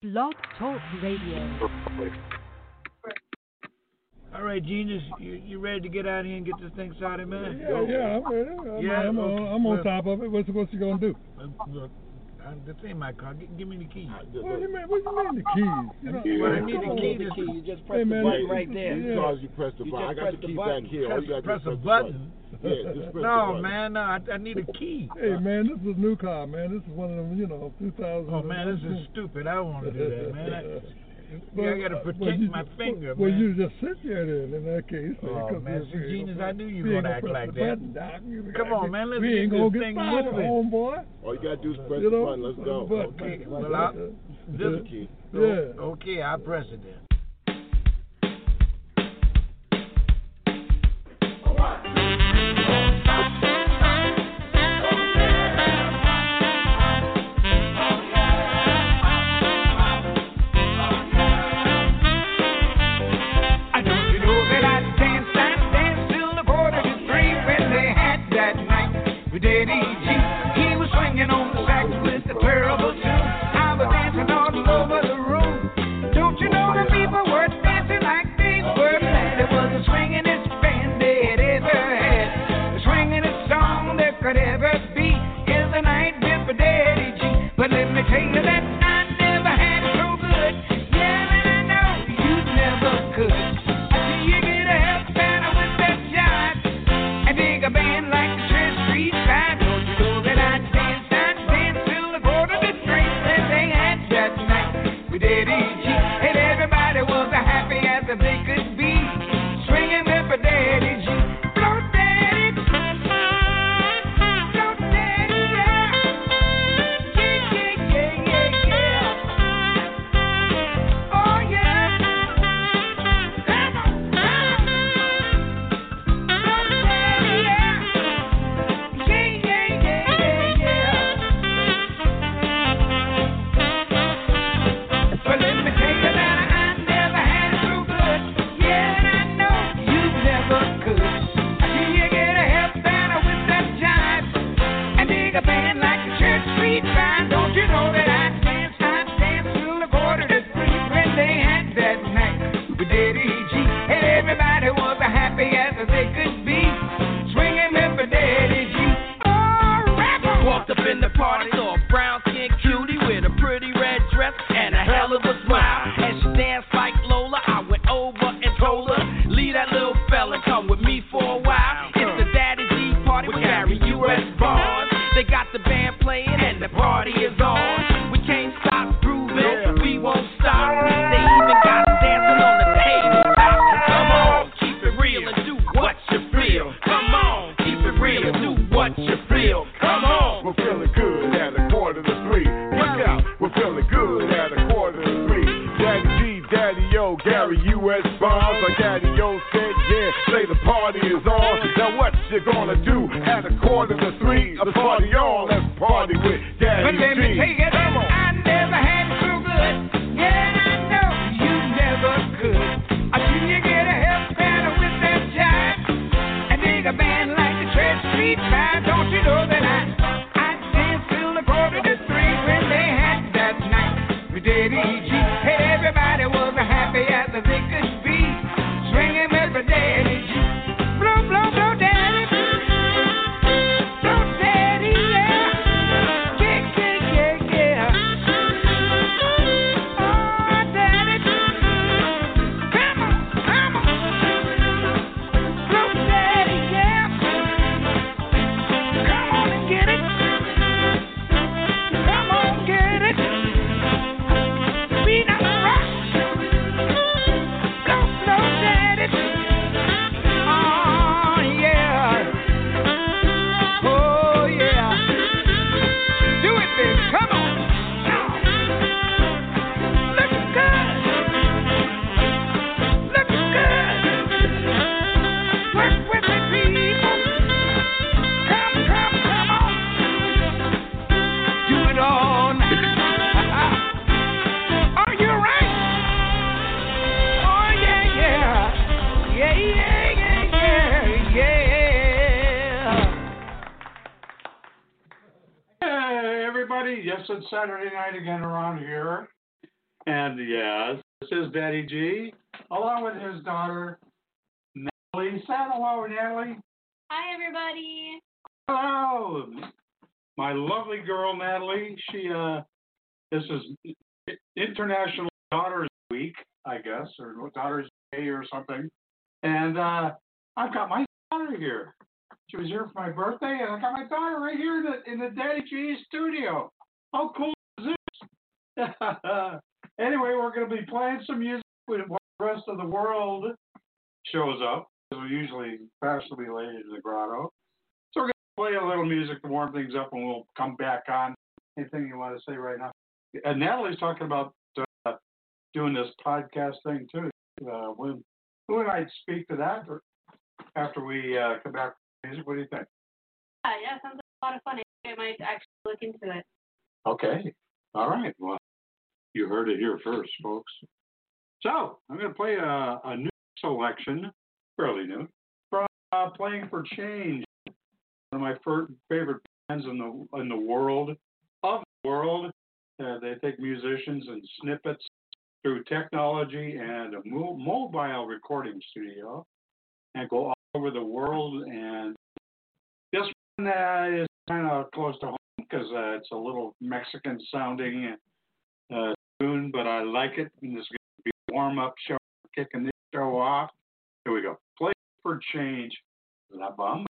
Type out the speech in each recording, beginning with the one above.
Blog Talk Radio. All right, Genius, you, you ready to get out of here and get this thing started, man? Yeah, yeah, I'm ready. I'm, yeah, I'm, okay. on, I'm on well, top of it. What's, what's you going to do? Look, I'm, uh, this ain't my car. Give, give me the keys. What do you mean? What do you mean the keys? You know, well, I mean the key. The key. You just press hey, man, the button right there. Yeah. Because you press the button. I got the keys back here. Press, press, press a button. button no, man, no, I, I need a key. Hey, man, this is a new car, man. This is one of them, you know, 2000. Oh, man, this is stupid. I don't want to do that, man. I, but, yeah, I gotta uh, protect well, you, my finger, well, man. Well, you just sit there then, in that case. Oh, man, see, so genius, I knew you were gonna act like that. Button, Come on, man, let's get this thing moving. All you gotta do is press you the button. Let's go. But, okay, well, I, this key. Yeah. Okay, I press it then. One, hello, Natalie. Hi, everybody. Hello, my lovely girl, Natalie. She, uh, this is International Daughters Week, I guess, or Daughters Day or something. And uh, I've got my daughter here. She was here for my birthday, and I got my daughter right here in the in the Daddy G studio. How cool is this? anyway, we're going to be playing some music when the rest of the world shows up. We're usually fashionably late in the grotto. So we're going to play a little music to warm things up, and we'll come back on. Anything you want to say right now? And Natalie's talking about uh, doing this podcast thing too. Uh, when and I speak to that or after we uh, come back from music. What do you think? Yeah, yeah, sounds like a lot of fun. I might actually look into it. Okay. All right. Well, you heard it here first, folks. So I'm going to play a, a new selection, fairly new, from uh, Playing for Change, one of my fir- favorite bands in the in the world of the world. Uh, they take musicians and snippets through technology and a mo- mobile recording studio and go all over the world. And this one uh, is kind of close to home because uh, it's a little Mexican sounding uh, tune, but I like it. And this is going to be a warm up show, kicking this show off. Here we go. Play for change. La Bamba.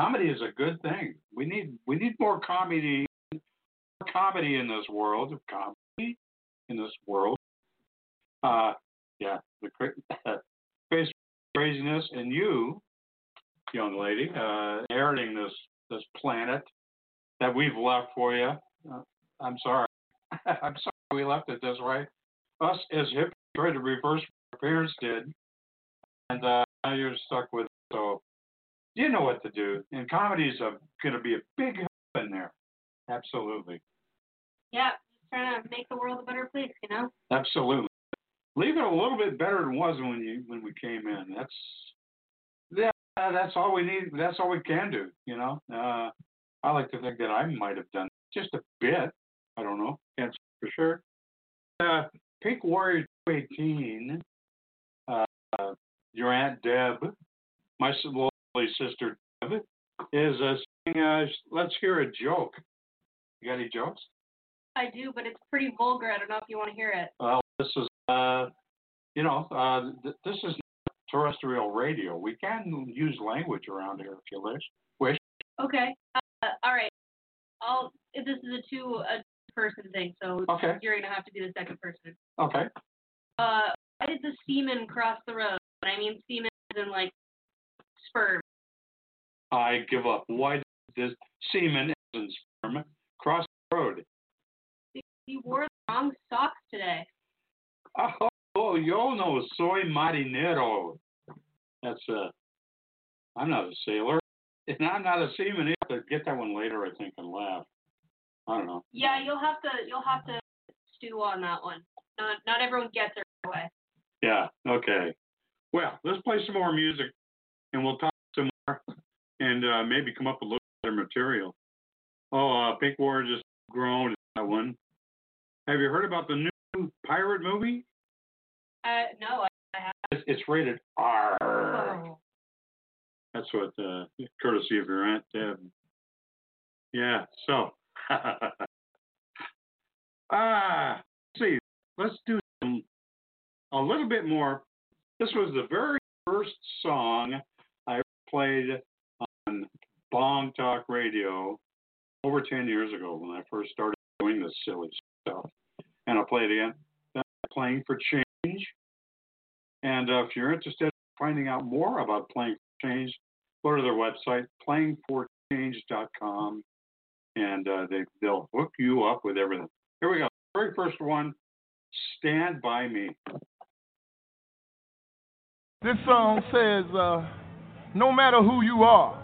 Comedy is a good thing. We need we need more comedy, more comedy in this world. Comedy in this world. Uh, yeah, the cra- face craziness, and you, young lady, uh, inheriting this this planet that we've left for you. Uh, I'm sorry. I'm sorry we left it this way. Us as tried to reverse what our parents did, and uh, now you're stuck with it. So you know what to do. And comedy is going to be a big help in there. Absolutely. Yeah. Just trying to make the world a better place, you know? Absolutely. Leave it a little bit better than it was when you when we came in. That's yeah, that's all we need. That's all we can do. You know. Uh, I like to think that I might have done just a bit. I don't know. Can't say for sure. Uh, Pink Warrior 18. Uh, your aunt Deb, my sister Deb, is uh, saying, uh, "Let's hear a joke." You got any jokes? I do, but it's pretty vulgar. I don't know if you want to hear it. Well, this is, uh, you know, uh, th- this is terrestrial radio. We can use language around here if you wish. Wish. Okay. Uh, all right. I'll. This is a two a person thing, so Okay. you're gonna have to be the second person. Okay. Uh, why did the semen cross the road? I mean semen as in like sperm. I give up. Why does semen and sperm cross the road? You wore the wrong socks today. Oh, oh yo no soy marinero. That's uh, I'm not a sailor, and I'm not a seaman. To get that one later, I think, and laugh. I don't know. Yeah, you'll have to you'll have to stew on that one. Not not everyone gets it right away. Yeah. Okay. Well, let's play some more music, and we'll talk some more, and uh, maybe come up with a little better material. Oh, uh, Pink War just grown that one. Have you heard about the new pirate movie? Uh, no, I, I have. It's, it's rated R. Oh. That's what, uh, courtesy of your aunt Deb. Yeah. So, ah, see, let's do some, a little bit more. This was the very first song played on Blog Talk Radio over 10 years ago when I first started doing this silly stuff. And I'll play it again. That's Playing for Change. And uh, if you're interested in finding out more about Playing for Change, go to their website, playingforchange.com, and uh, they, they'll hook you up with everything. Here we go. Very first one Stand By Me. This song says, uh, no matter who you are,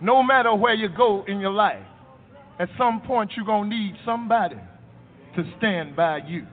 no matter where you go in your life, at some point you're going to need somebody to stand by you.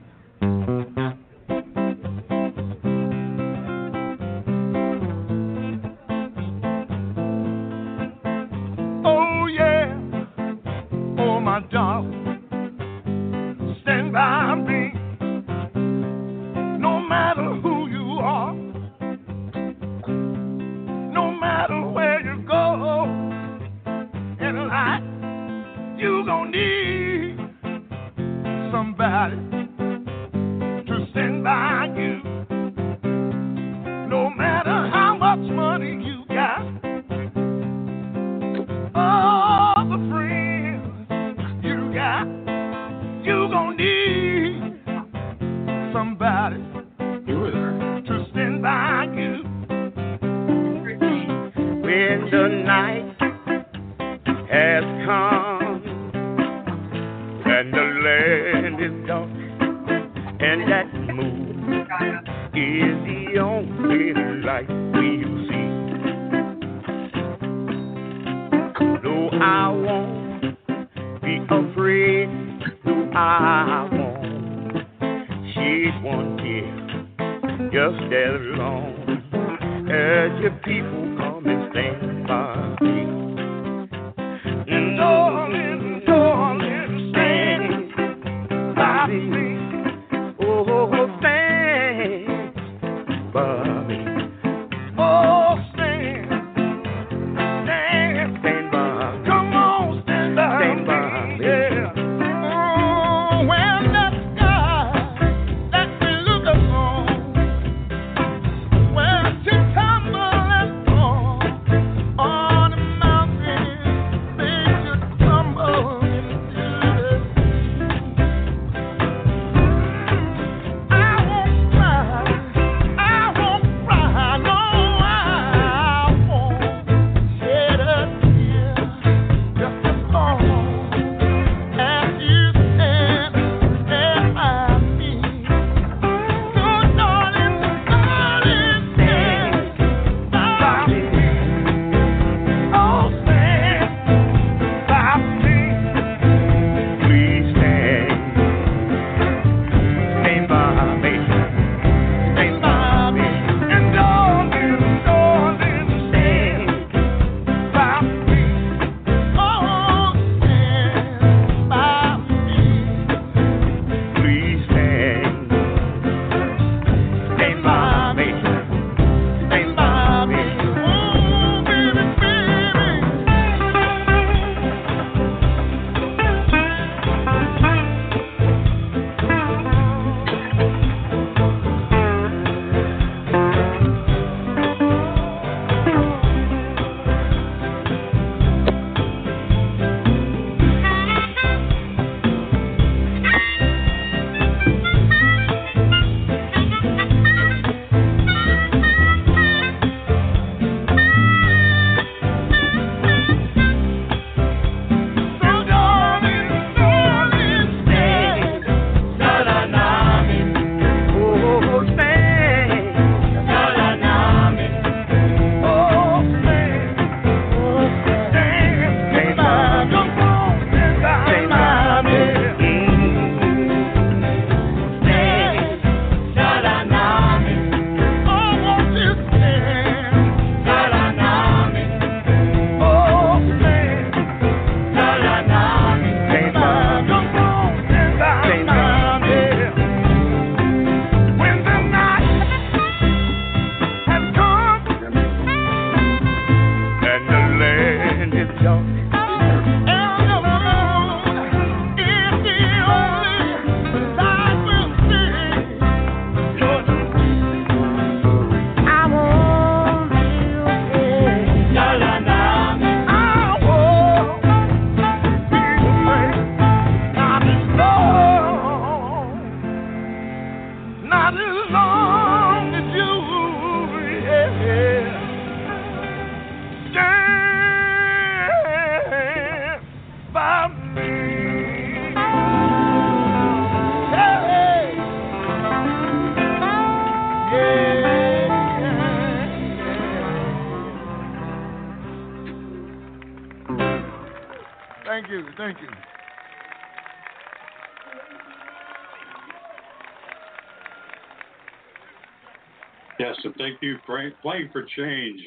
Thank you for playing for change.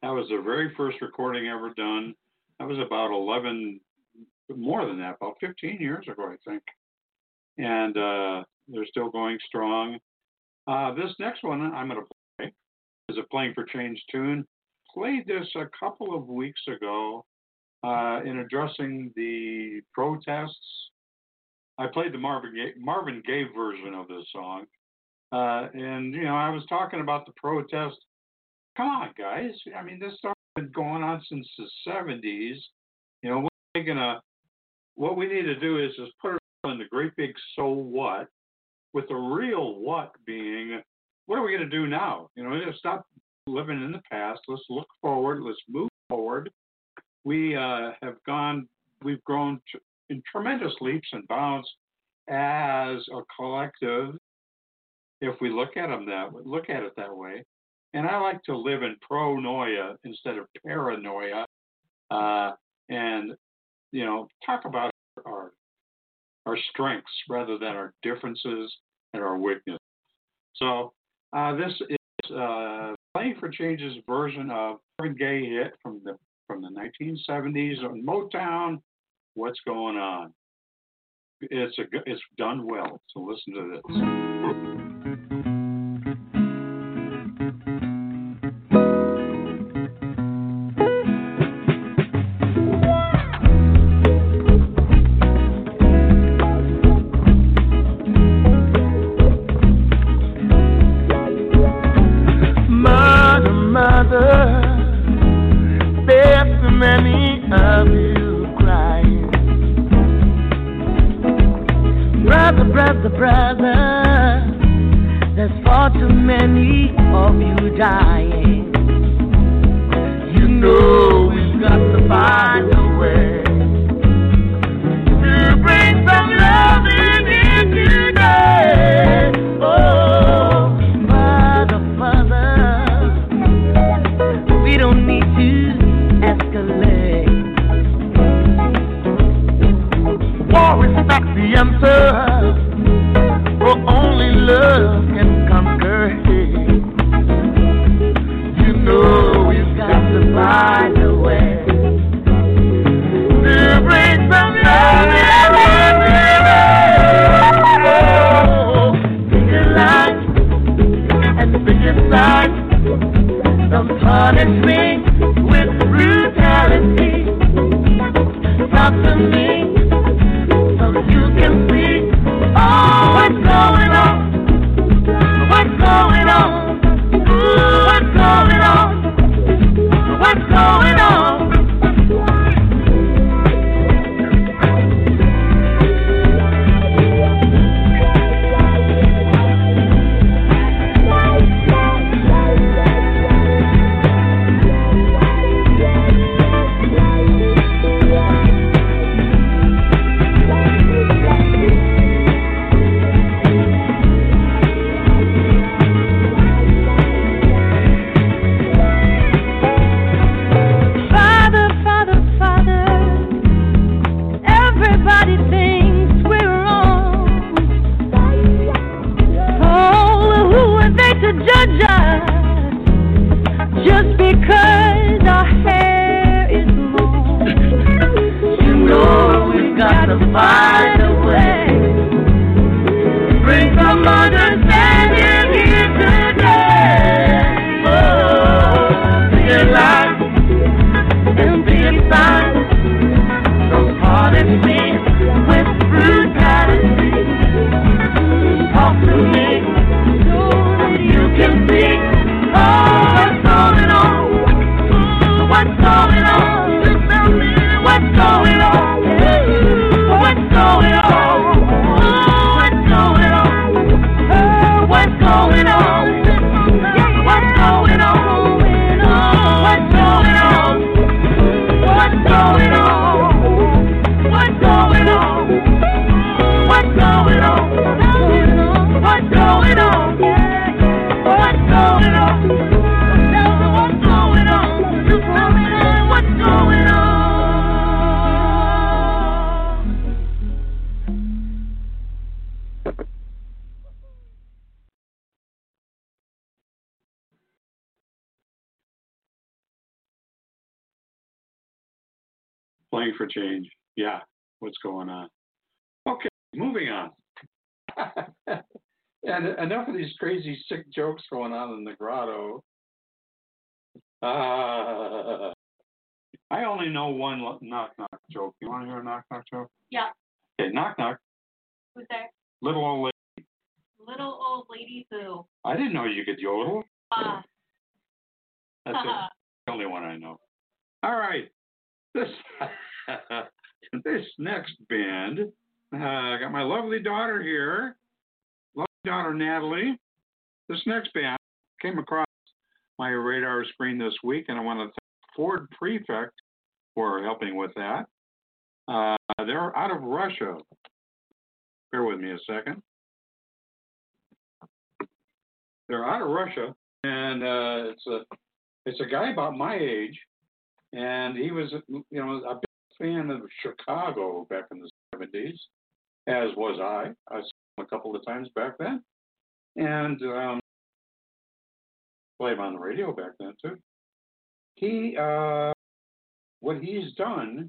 That was the very first recording ever done. That was about 11, more than that, about 15 years ago, I think. And uh, they're still going strong. Uh, this next one I'm going to play is a Playing for Change tune. Played this a couple of weeks ago uh, in addressing the protests. I played the Marvin Gaye, Marvin Gaye version of this song. Uh, and, you know, I was talking about the protest. Come on, guys. I mean, this stuff has been going on since the 70s. You know, we're gonna, what we need to do is just put it in the great big so what, with the real what being, what are we going to do now? You know, stop living in the past. Let's look forward. Let's move forward. We uh, have gone, we've grown t- in tremendous leaps and bounds as a collective if we look at them that look at it that way. And I like to live in pronoia instead of paranoia, uh, and you know talk about our our strengths rather than our differences and our weaknesses. So uh, this is uh, playing for changes version of Marvin Gaye hit from the from the 1970s on Motown. What's going on? It's a it's done well. So listen to this. Got to find for change. Yeah. What's going on? Okay, moving on. and enough of these crazy, sick jokes going on in the grotto. Uh, I only know one knock knock joke. You want to hear a knock knock joke? Yeah. Okay, knock knock. Who's there? Little old lady. Little old lady who. I didn't know you could yodel. Ah. That's the only one I know. All right. This this next band. Uh, I got my lovely daughter here. Lovely daughter Natalie. This next band came across my radar screen this week, and I want to thank Ford Prefect for helping with that. Uh, they're out of Russia. Bear with me a second. They're out of Russia, and uh, it's a it's a guy about my age, and he was you know a fan of Chicago back in the seventies, as was I. I saw him a couple of times back then, and um, played him on the radio back then too. He uh, what he's done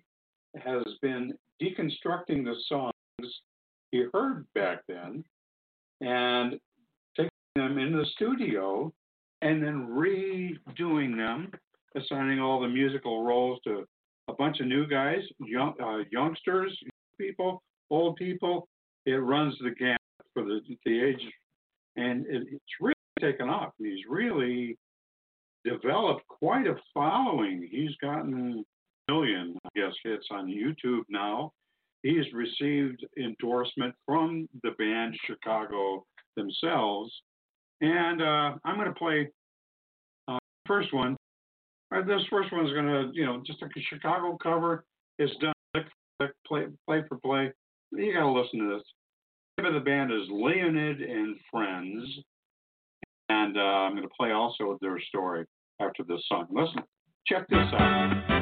has been deconstructing the songs he heard back then and taking them in the studio and then redoing them, assigning all the musical roles to a bunch of new guys, young, uh, youngsters, people, old people. It runs the gamut for the, the age, and it, it's really taken off. He's really developed quite a following. He's gotten a million, I guess, hits on YouTube now. He's received endorsement from the band Chicago themselves. And uh, I'm going to play uh, first one. Uh, this first one's going to, you know, just like a Chicago cover. It's done lick lick, play, play for play. You got to listen to this. The name of the band is Leonid and Friends. And uh, I'm going to play also their story after this song. Listen, check this out.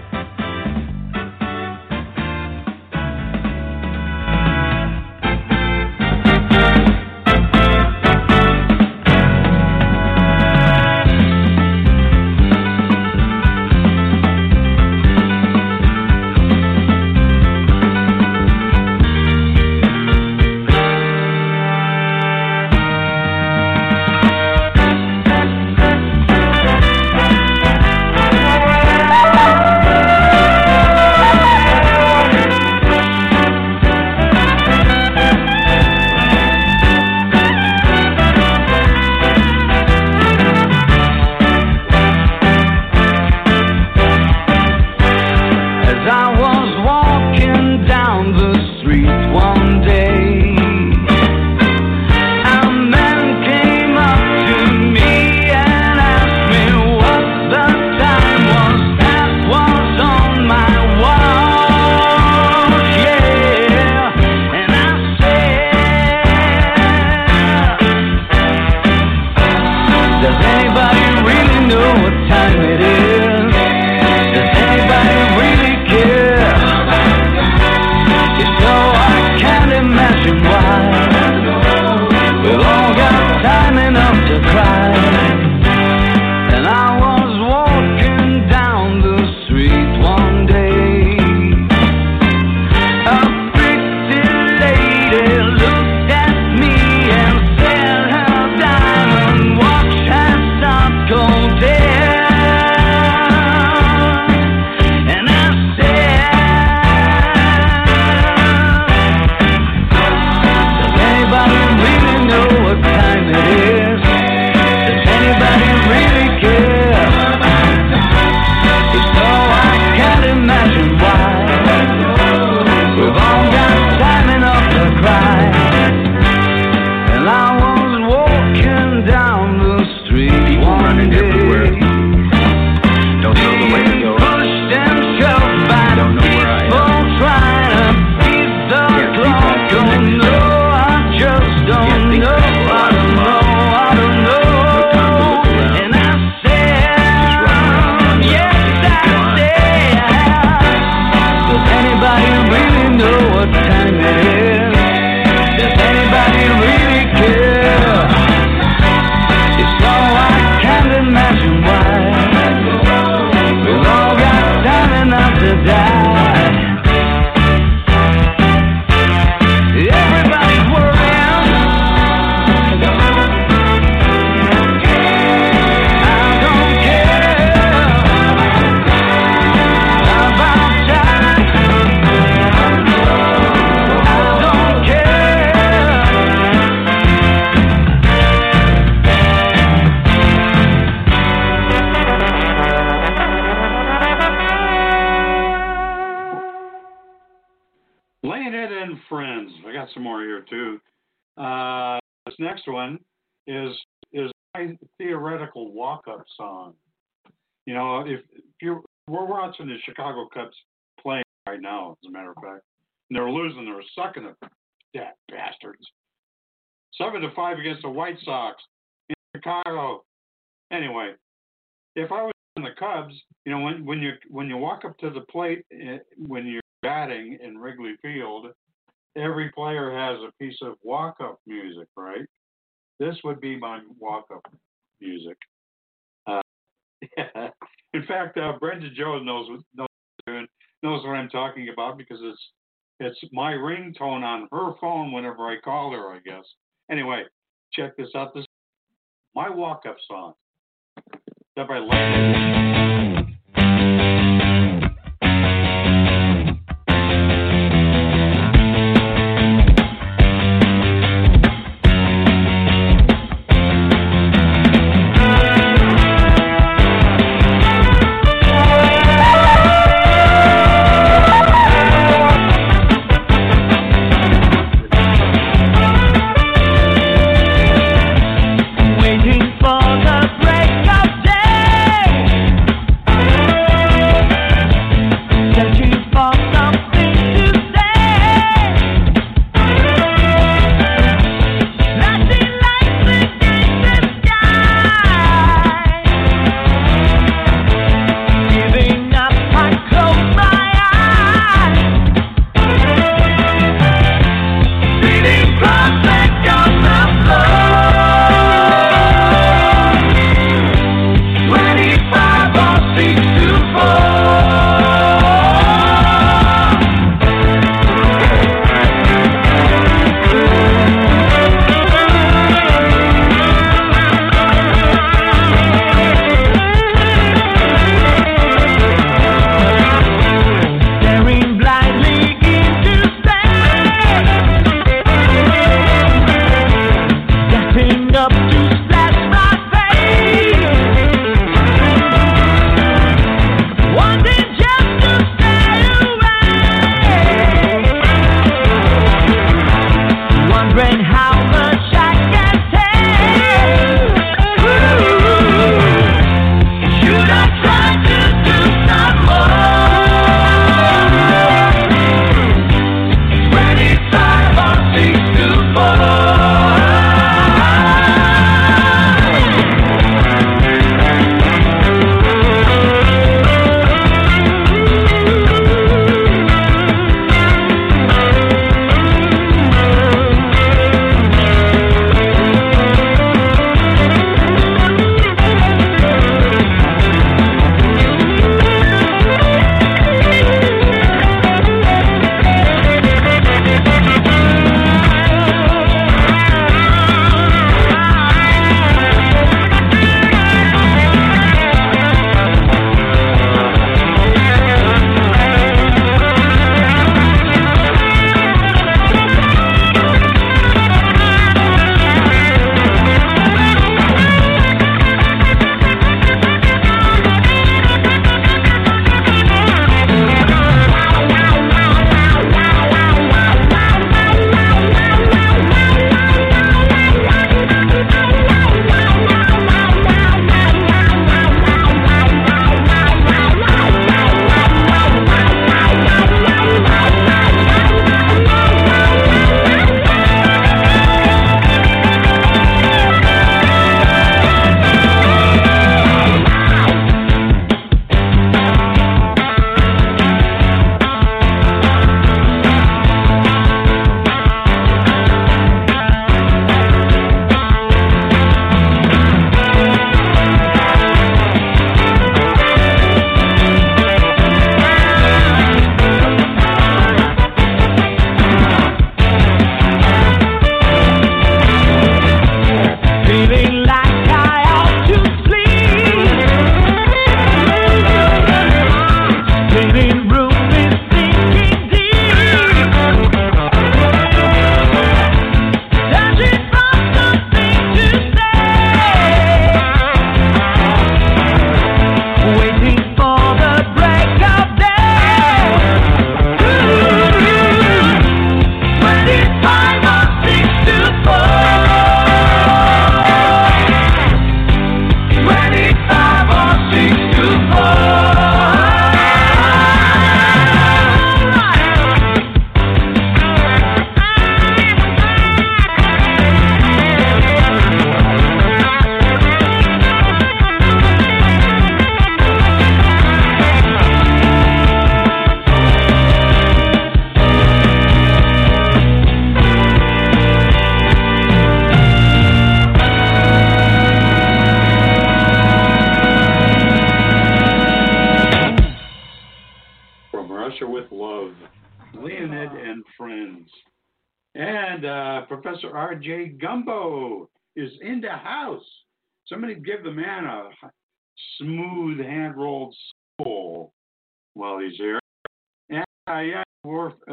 Know, if, if you're we're watching the Chicago Cubs playing right now, as a matter of fact, and they're losing, they're sucking it, that bastards. Seven to five against the White Sox in Chicago. Anyway, if I was in the Cubs, you know, when when you when you walk up to the plate eh, when you're batting in Wrigley Field, every player has a piece of walk-up music, right? This would be my walk-up music. Uh, In fact, uh, Brenda Jones knows what- knows knows what I'm talking about because it's it's my ringtone on her phone whenever I call her. I guess. Anyway, check this out. This my walk-up song. That by.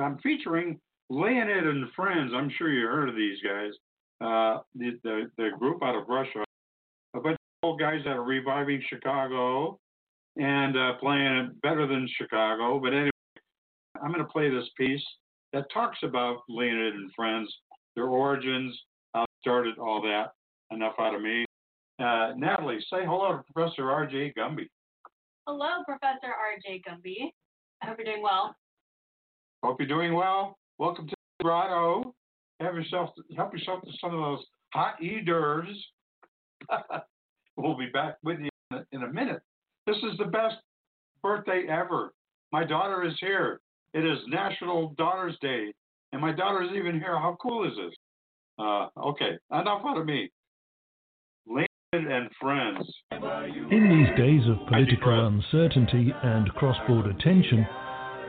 I'm featuring Leonid and Friends. I'm sure you heard of these guys. Uh, the, the, the group out of Russia. A bunch of old guys that are reviving Chicago and uh, playing it better than Chicago. But anyway, I'm going to play this piece that talks about Leonid and Friends, their origins, how it started, all that. Enough out of me. Uh, Natalie, say hello to Professor R.J. Gumby. Hello, Professor R.J. Gumby. I hope you're doing well. Hope you're doing well. Welcome to the grotto. Have yourself help yourself to some of those hot hors we'll be back with you in a, in a minute. This is the best birthday ever. My daughter is here. It is National Daughters Day, and my daughter is even here. How cool is this? Uh, okay, enough out of me. Leonid and friends. In these days of political uncertainty and cross border tension,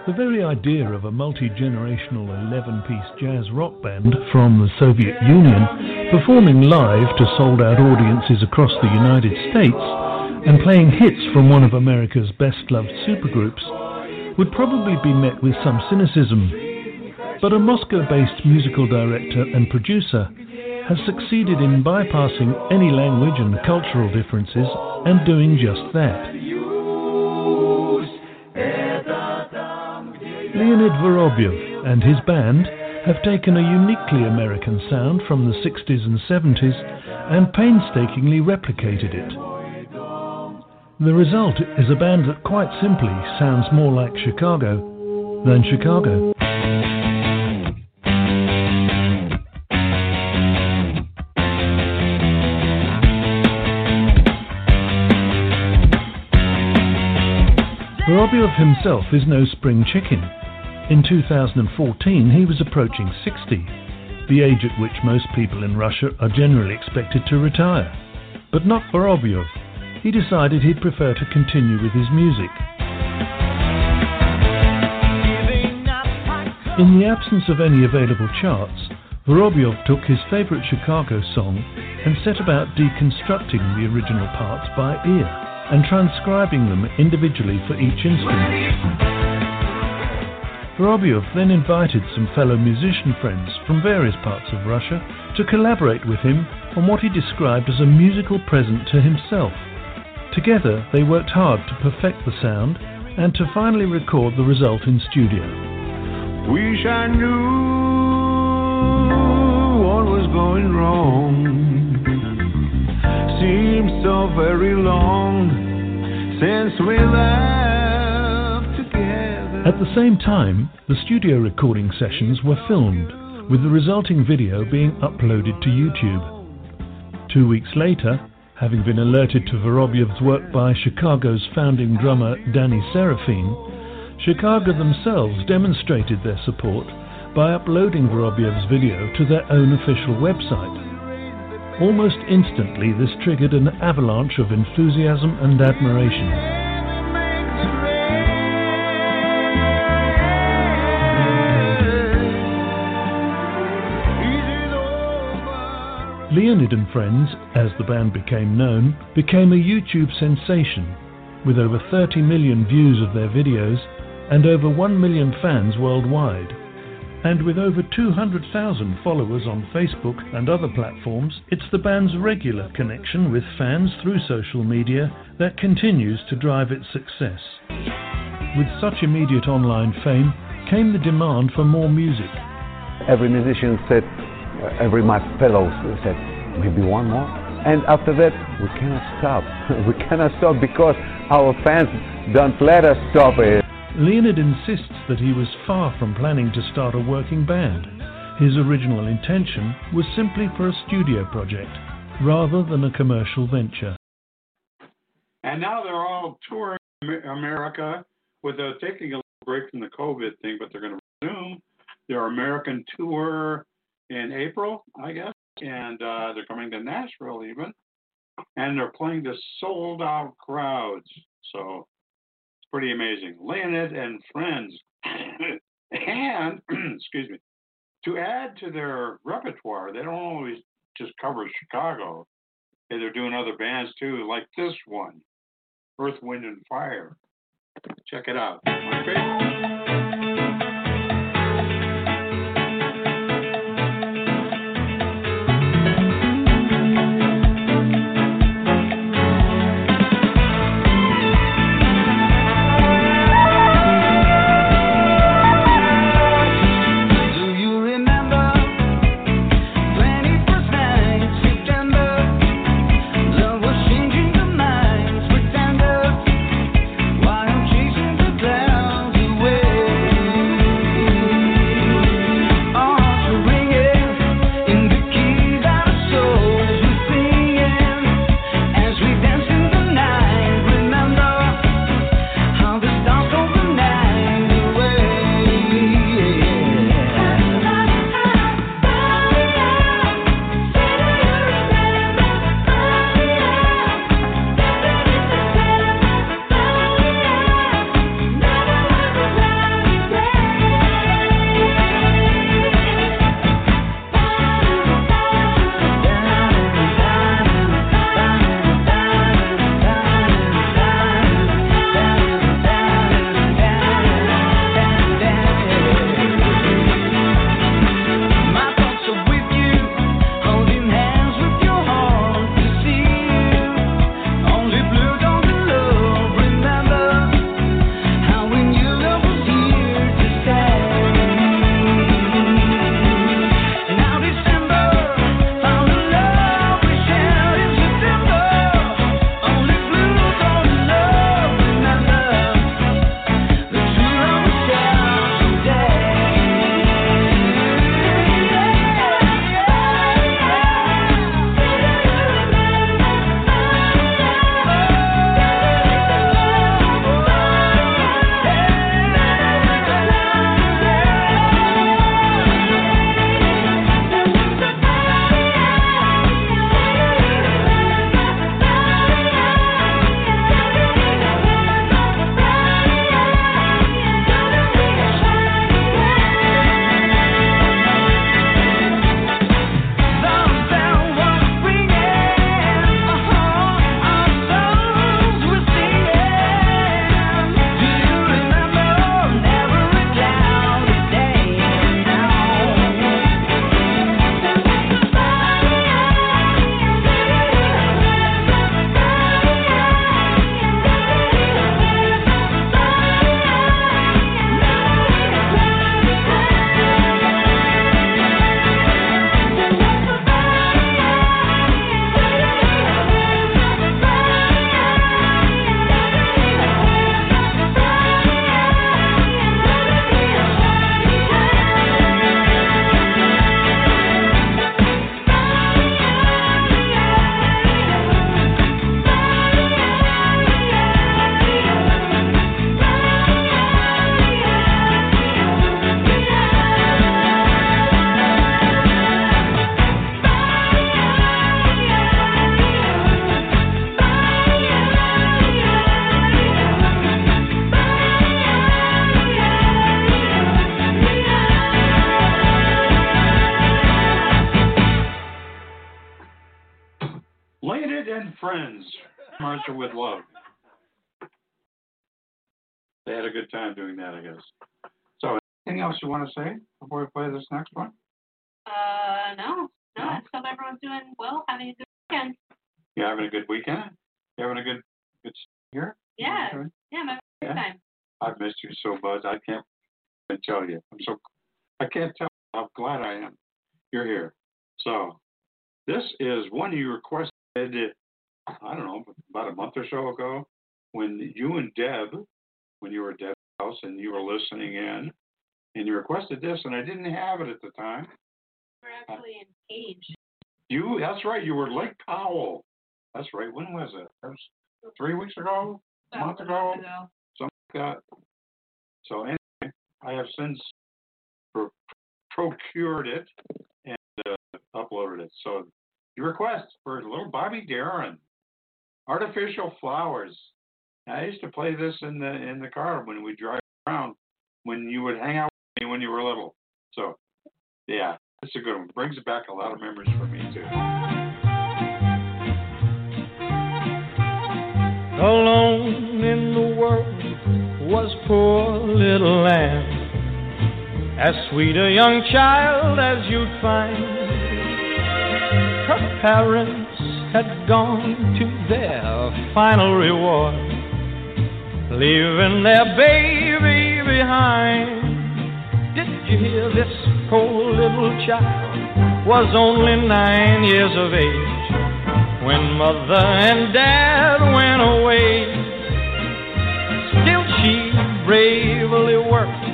the very idea of a multi generational 11 piece jazz rock band from the Soviet Union performing live to sold out audiences across the United States and playing hits from one of America's best loved supergroups would probably be met with some cynicism. But a Moscow based musical director and producer has succeeded in bypassing any language and cultural differences and doing just that. Leonid Vorobyov and his band have taken a uniquely American sound from the 60s and 70s and painstakingly replicated it. The result is a band that quite simply sounds more like Chicago than Chicago. Vorobyov himself is no spring chicken. In 2014, he was approaching 60, the age at which most people in Russia are generally expected to retire. But not Vorobyov. He decided he'd prefer to continue with his music. In the absence of any available charts, Vorobyov took his favorite Chicago song and set about deconstructing the original parts by ear and transcribing them individually for each instrument. Vorobyov then invited some fellow musician friends from various parts of Russia to collaborate with him on what he described as a musical present to himself. Together, they worked hard to perfect the sound and to finally record the result in studio. Wish I knew what was going wrong. Seems so very long since we left. At the same time, the studio recording sessions were filmed, with the resulting video being uploaded to YouTube. Two weeks later, having been alerted to Vorobyov's work by Chicago's founding drummer Danny Seraphine, Chicago themselves demonstrated their support by uploading Vorobyov's video to their own official website. Almost instantly, this triggered an avalanche of enthusiasm and admiration. Leonid and Friends, as the band became known, became a YouTube sensation, with over 30 million views of their videos and over 1 million fans worldwide. And with over 200,000 followers on Facebook and other platforms, it's the band's regular connection with fans through social media that continues to drive its success. With such immediate online fame came the demand for more music. Every musician said, every my fellows said, maybe one more. And after that, we cannot stop. we cannot stop because our fans don't let us stop it. Leonid insists that he was far from planning to start a working band. His original intention was simply for a studio project, rather than a commercial venture. And now they're all touring America with a, taking a little break from the COVID thing, but they're going to resume their American tour in April, I guess, and uh, they're coming to Nashville even, and they're playing to sold out crowds. So it's pretty amazing. Leonid and Friends. and, excuse me, to add to their repertoire, they don't always just cover Chicago. Hey, They're doing other bands too, like this one, Earth, Wind, and Fire. Check it out. With Love. They had a good time doing that, I guess. So, anything else you want to say before we play this next one? Uh, no, no. I just hope everyone's doing well, having a good weekend. You having a good weekend? You having a good good here? Yeah, Okay. yeah, my Yeah. time. I've missed you so much. I can't tell you. I'm so I can't tell how glad I am you're here. So this is one you requested I don't know, about a month or so ago when you and Deb, when you were at Deb's house and you were listening in and you requested this and I didn't have it at the time. We're actually engaged. You that's right, you were Lake Powell. That's right. When was it? That was three weeks ago? A month ago? ago. something like that. So anyway, I have since pro- procured it and uh, uploaded it. So your request for little Bobby Darin, artificial flowers, I used to play this in the in the car when we drive around when you would hang out with me when you were little. So yeah, it's a good one. Brings back a lot of memories for me too. Alone in the world was poor little lamb, as sweet a young child as you'd find. Her parents had gone to their final reward, leaving their baby behind. Did you hear this poor little child was only nine years of age when mother and dad went away. Still, she bravely worked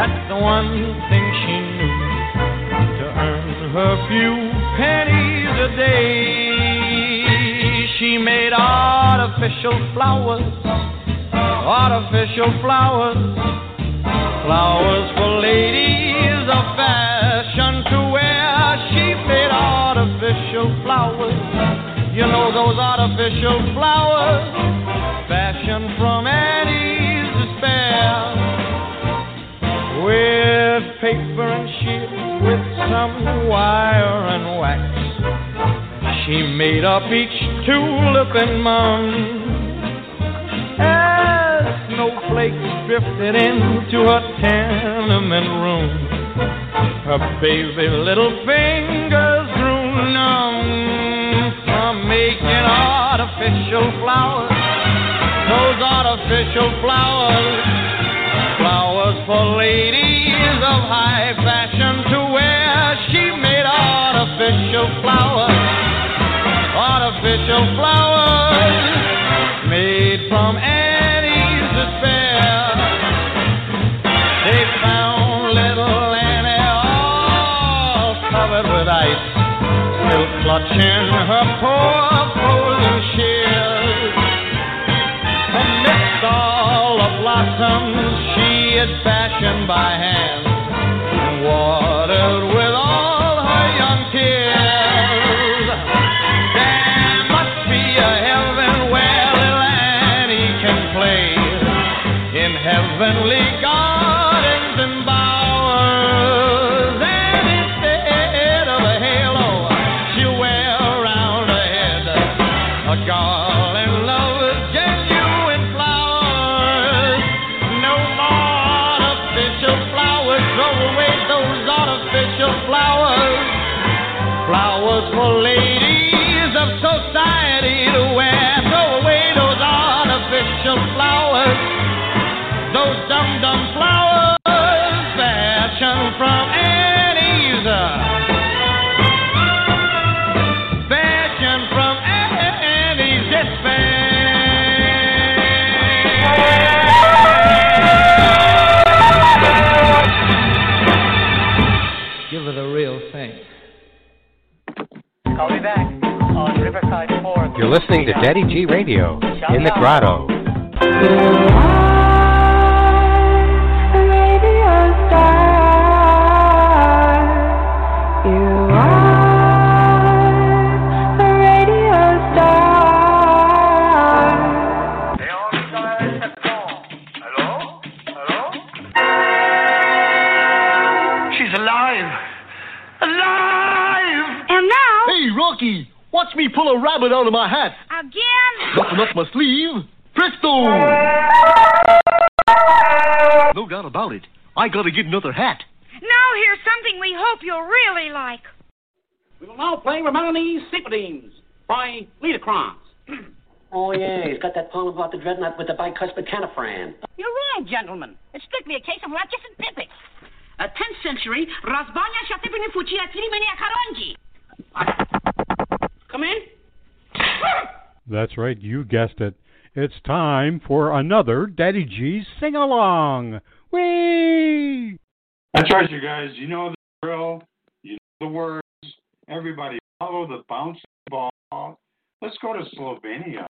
at the one thing she knew to earn her few pennies a day. She made artificial flowers, artificial flowers, flowers for ladies of fashion to wear. She made artificial flowers. You know those artificial flowers, fashioned from Annie's despair. With paper and shears, with some wire she made up each tulip and mum. As snowflakes drifted into her tenement room, her baby little fingers grew numb from making artificial flowers. Those artificial flowers, flowers for ladies of high fashion to wear. She made artificial flowers, artificial flowers made from Annie's despair. They found little Annie all covered with ice still clutching her poor frozen shears. Amidst all the blossoms she had fashioned by hand heavenly gardens and bowers. And instead of a halo, she'll wear around her head a garland of genuine flowers. Listening to Daddy G Radio in the grotto. A rabbit out of my hat. again, Nothing up my sleeve. Presto! No doubt about it. I gotta get another hat. now here's something we hope you'll really like. We will now play Romani's Sympathies by Liederkranz. Oh, yeah, he's got that poem about the dreadnought with the bicuspid canifran. You're wrong, gentlemen. It's strictly a case of Ratchis and Pippet. A 10th century Razbania Shatipini Fuchia Tirimenia Karonji. Come in. That's right, you guessed it. It's time for another Daddy G's sing along. Whee! That's right, you guys. You know the drill. You know the words. Everybody follow the bouncing ball. Let's go to Slovenia.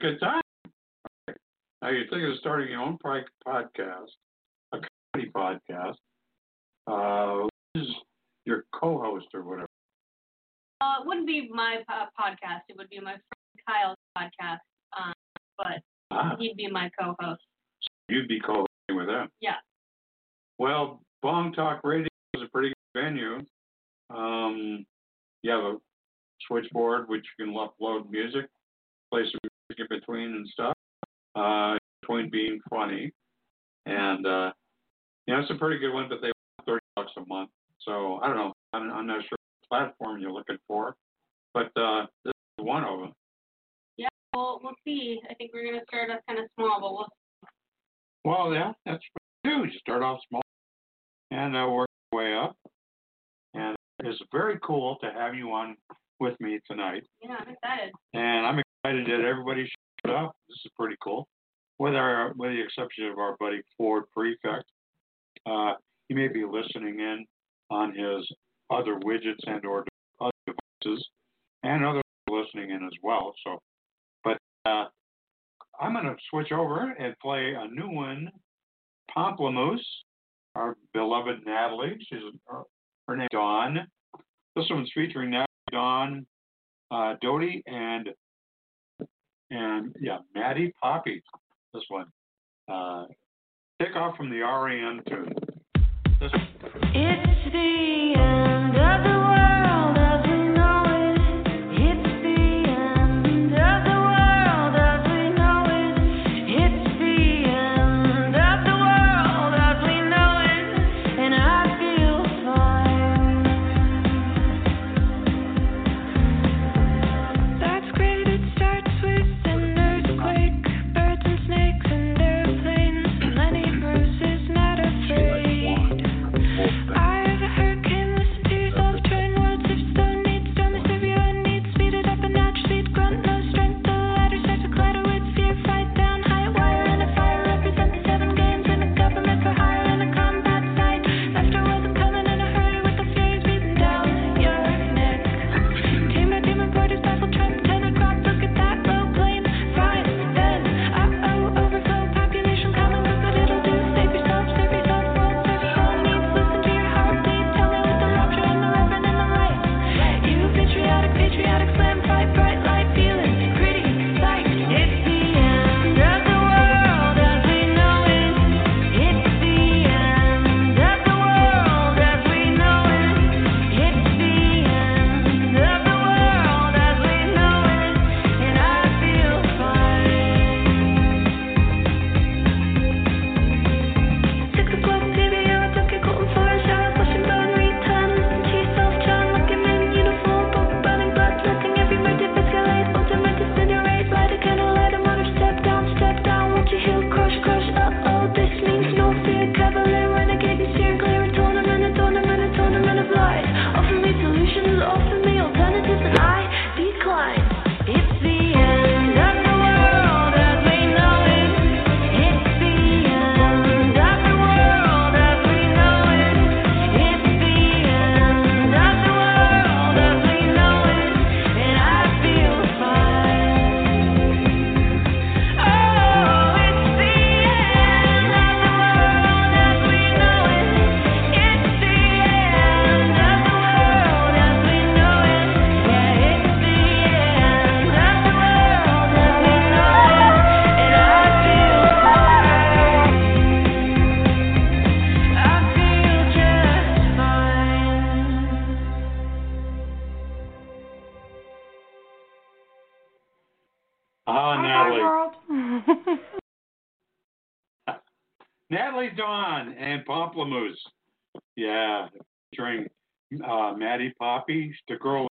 Good time. Now, you're thinking of starting your own podcast, a comedy podcast. Uh, who's your co-host or whatever? Uh, it wouldn't be my po- podcast. It would be my friend Kyle's podcast. Um, but Ah. he'd be my co-host. You'd be co-hosting with him. Yeah. Well, Blog Talk Radio is a pretty good venue. Um, you have a switchboard which you can upload music, play some in between and stuff. Uh, between being funny, and uh, you know it's a pretty good one. But they want thirty bucks a month, so I don't know. I'm, I'm not sure what platform you're looking for, but uh, this is one of them. Yeah, we'll we'll see. I think we're gonna start off kind of small, but we'll. Well, yeah, that's what you do. You start off small and uh, work your way up. And it's very cool to have you on with me tonight. Yeah, I'm excited. And I'm excited that everybody showed up. This is pretty cool. With our, with the exception of our buddy Ford Prefect, uh, he may be listening in on his other widgets and or other devices, and others listening in as well. So, but uh, I'm going to switch over and play a new one, Pomplamoose, our beloved Natalie. She's her, her name Dawn. This one's featuring Natalie, Dawn, uh, Doty, and and yeah, Maddie Poppe. This one. Uh, take off from the REM tune. This It's the end Sally Dawn and Pomplamoose. Yeah, during uh, Maddie Poppe, the girl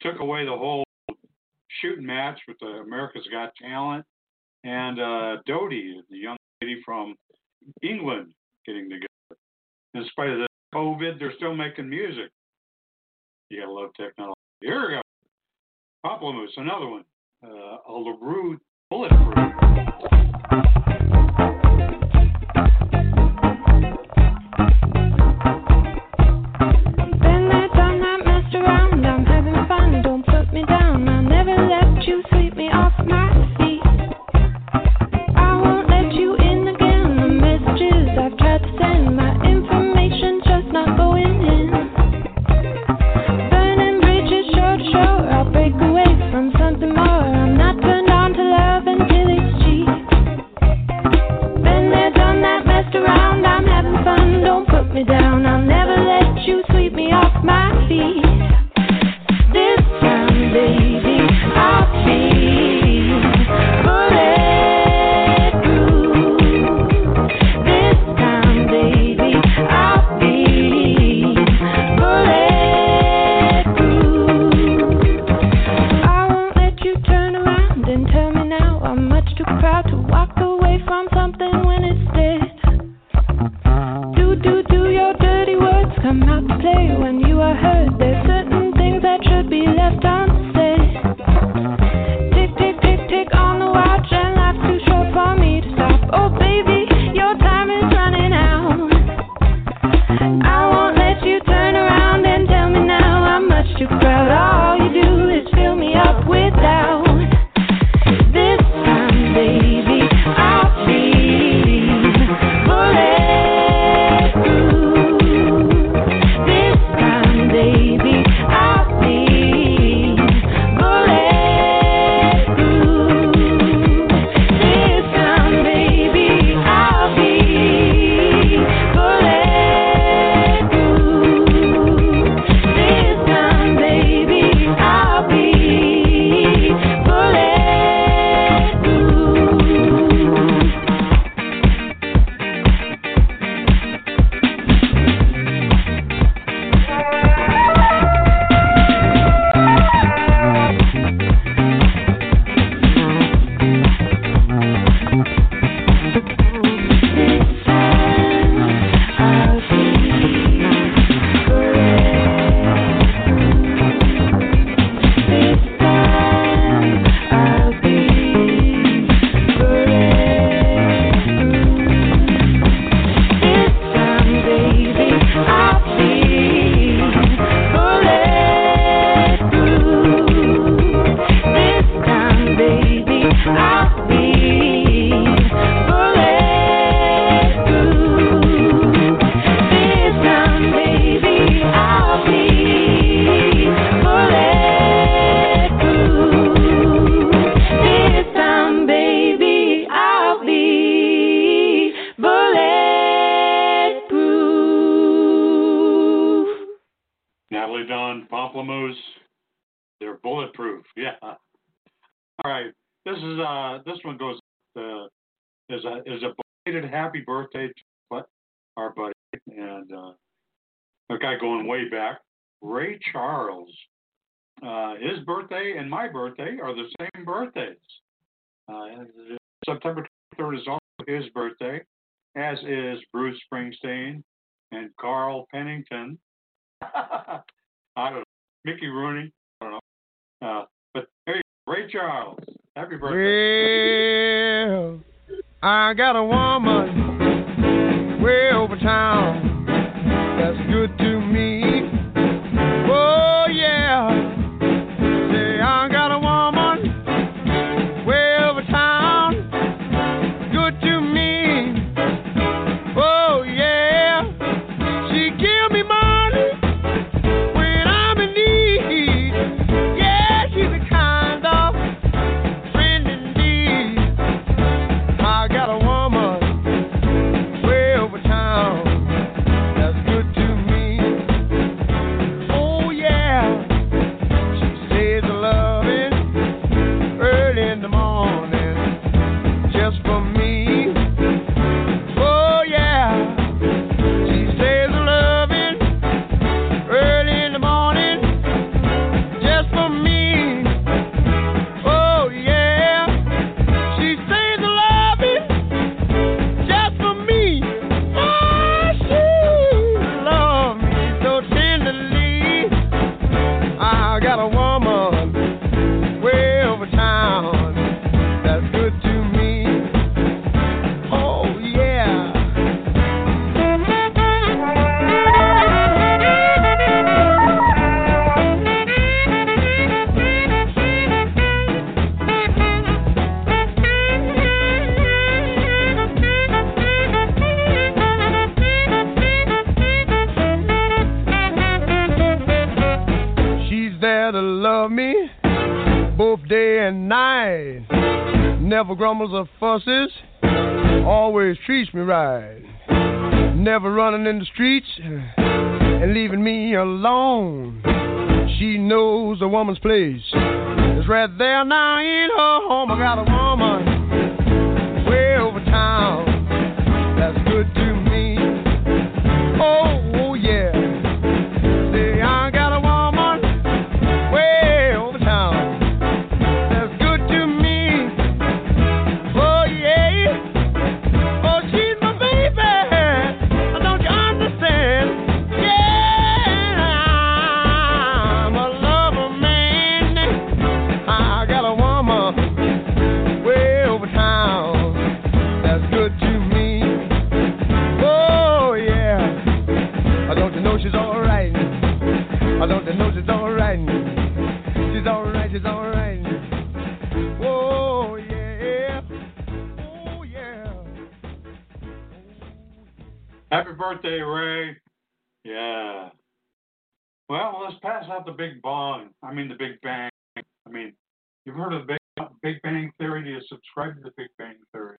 took away the whole shooting match with the America's Got Talent, and uh, the young lady from England, getting together. In spite of the COVID, they're still making music. You gotta love technology. Here we go. Pomplamoose, another one. Uh, a La Roux Bulletproof. birthday and my birthday are the same birthdays. Uh, September 23rd is also his birthday, as is Bruce Springsteen and Carl Pennington. I don't know. Mickey Rooney. I don't know. Uh, but hey, Ray Charles. Happy birthday. Well, I got a woman way over town that's good got a woman grumbles or fusses, always treats me right. Never running in the streets and leaving me alone. She knows a woman's place. It's right there now in her home. I got a woman way over town Happy birthday, Ray. Yeah. Well, let's pass out the big bong. I mean, the Big Bang. I mean, you've heard of the Big, big Bang Theory? Do you subscribe to the Big Bang Theory?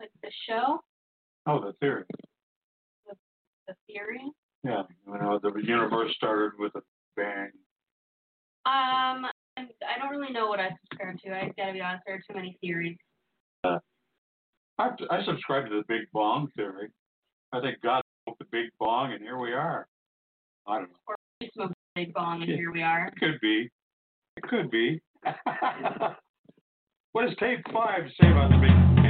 Like the show, Oh, the theory. the theory. Yeah. You know, the universe started with a bang. Um, I don't really know what I subscribe to. I gotta be honest. There are too many theories. Uh, I, I subscribe to the Big Bong Theory. I think God smoked the Big Bong, and here we are. I don't know. Or we smoked a big bong, and here we are. It could be. It could be. what does tape five say about the Big?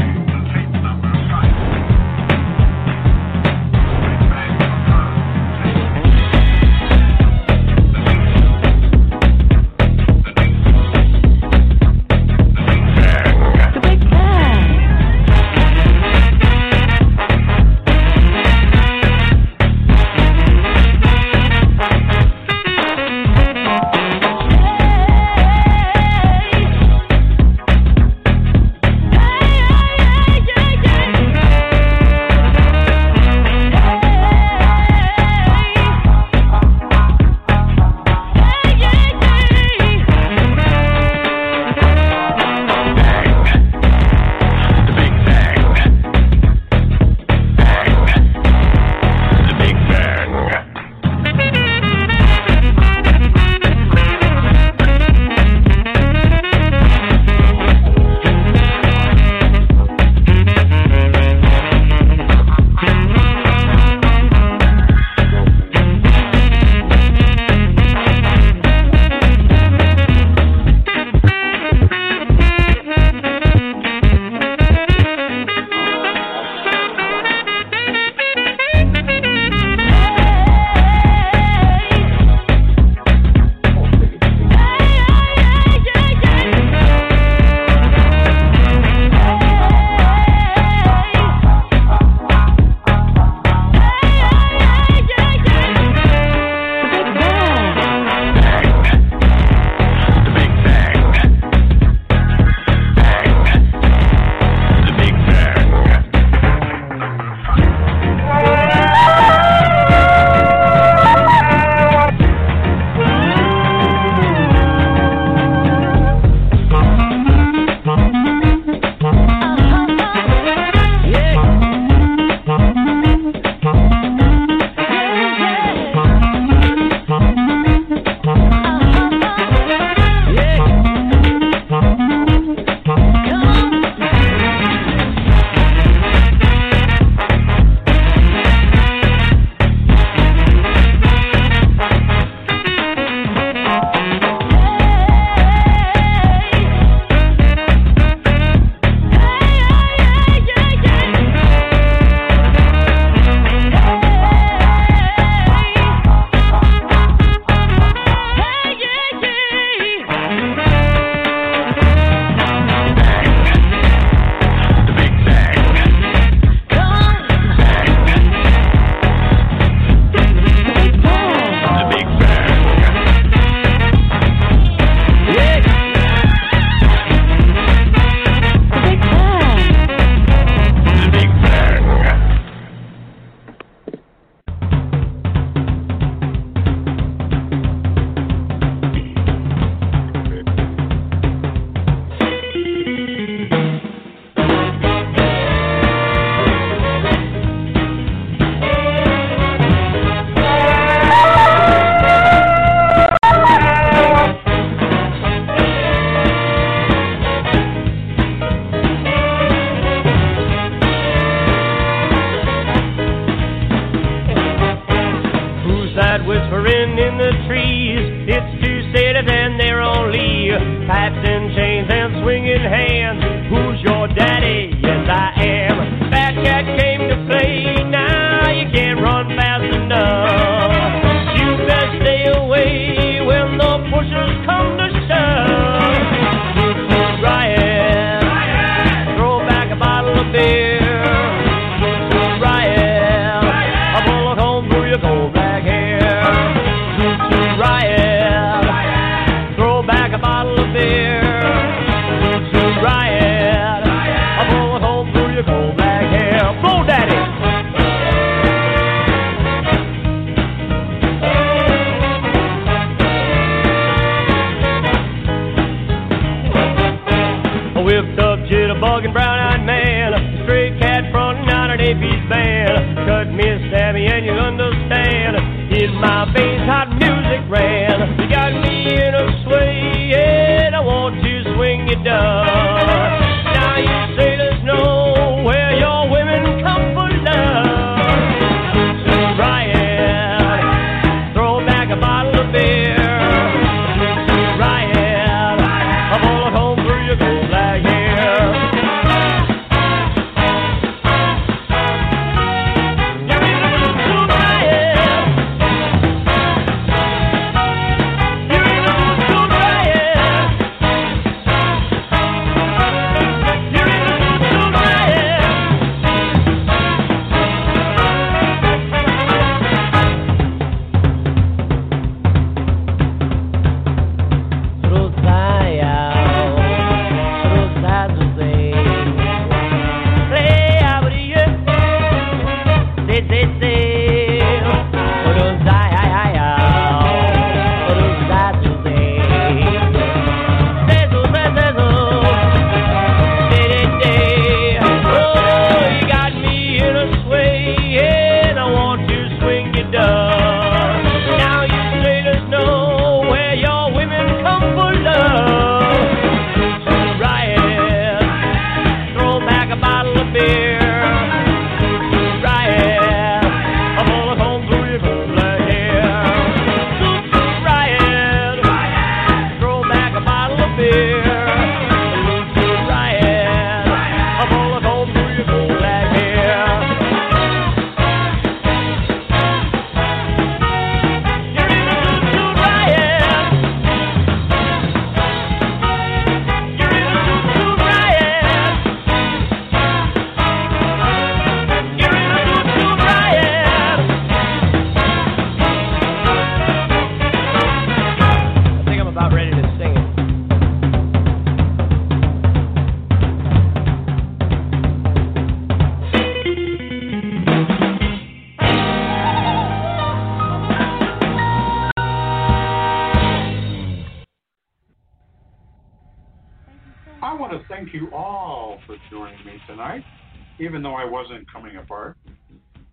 Even though I wasn't coming apart.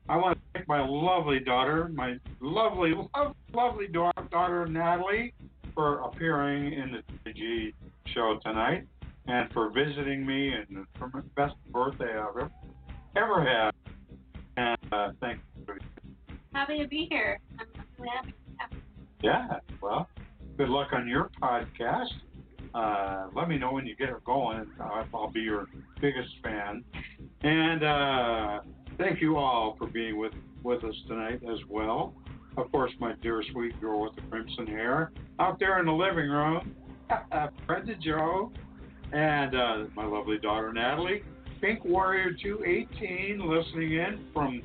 I want to thank my lovely daughter, my lovely, lovely, lovely da- daughter Natalie, for appearing in the TG show tonight and for visiting me and for my best birthday I've ever, ever had. And uh, thank you. Happy to be here. I'm really happy. Yeah, well, good luck on your podcast. Uh, let me know when you get her going. I'll be your biggest fan. And uh, thank you all for being with, with us tonight as well. Of course, my dear sweet girl with the crimson hair out there in the living room, Brenda Joe, and uh, my lovely daughter Natalie. Pink Warrior 218 listening in from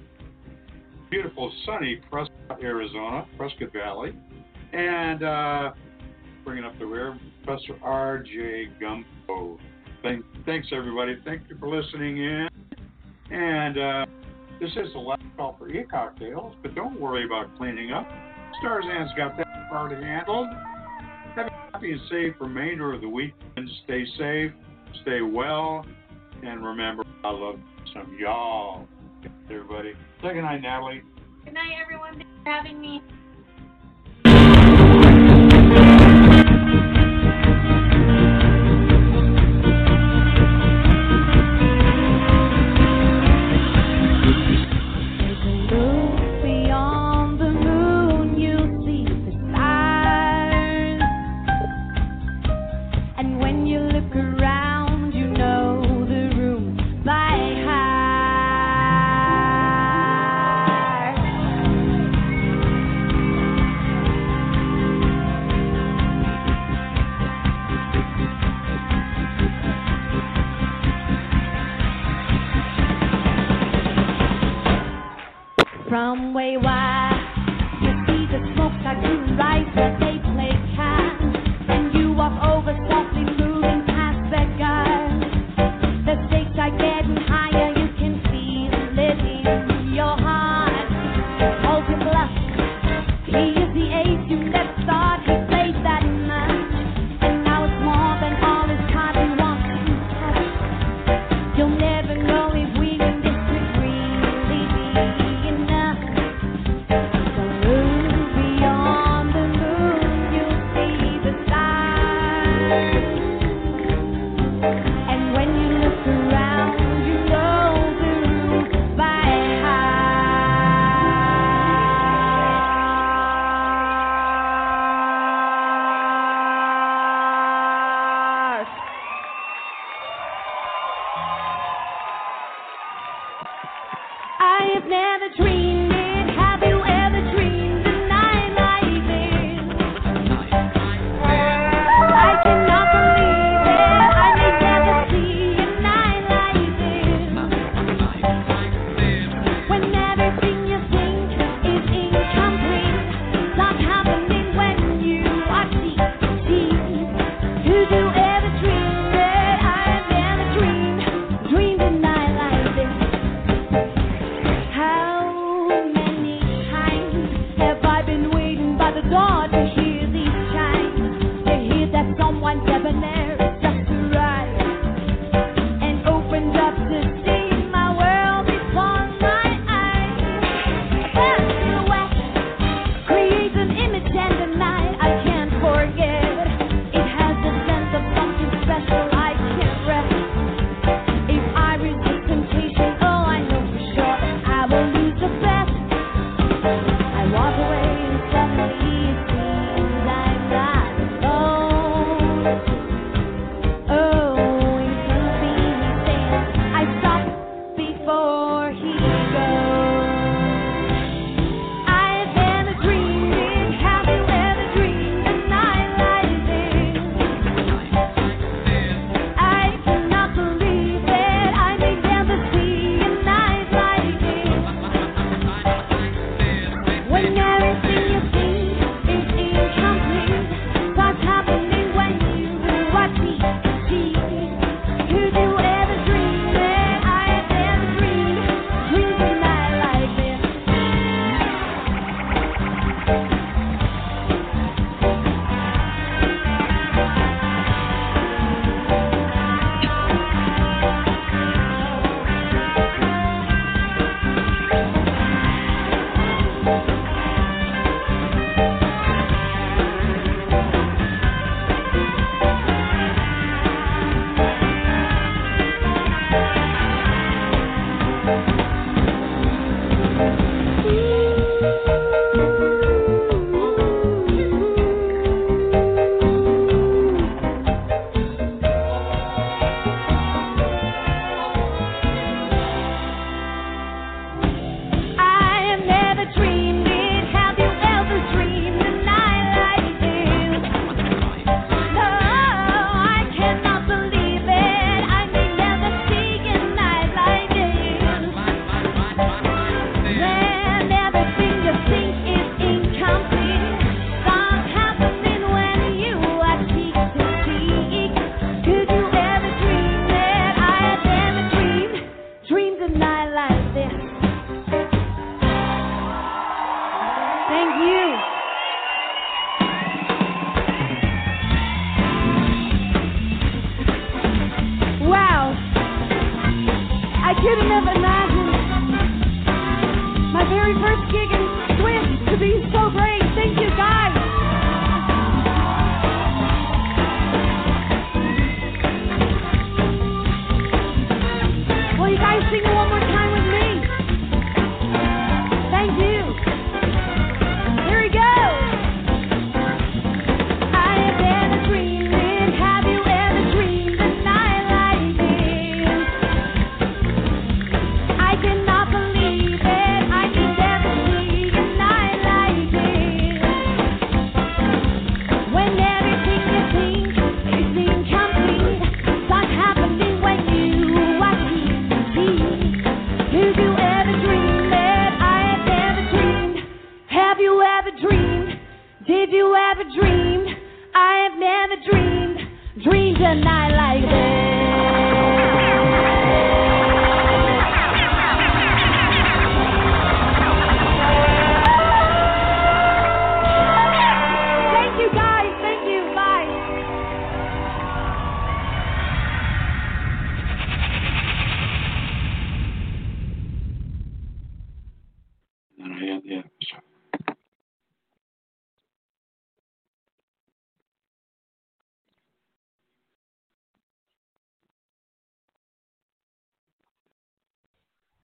beautiful sunny Prescott, Arizona, Prescott Valley. And uh, bringing up the rear, Professor R.J. Gumpo. Thank, thanks, everybody. Thank you for listening in. And uh, this is the last call for e-cocktails, but don't worry about cleaning up. Starzan's got that part handled. Have a happy and safe remainder of the weekend. Stay safe, stay well, and remember, I love some y'all. Everybody. Say good night, Natalie. Good night, everyone. Thanks for having me. from way wide. You see the smoke I you rise, The they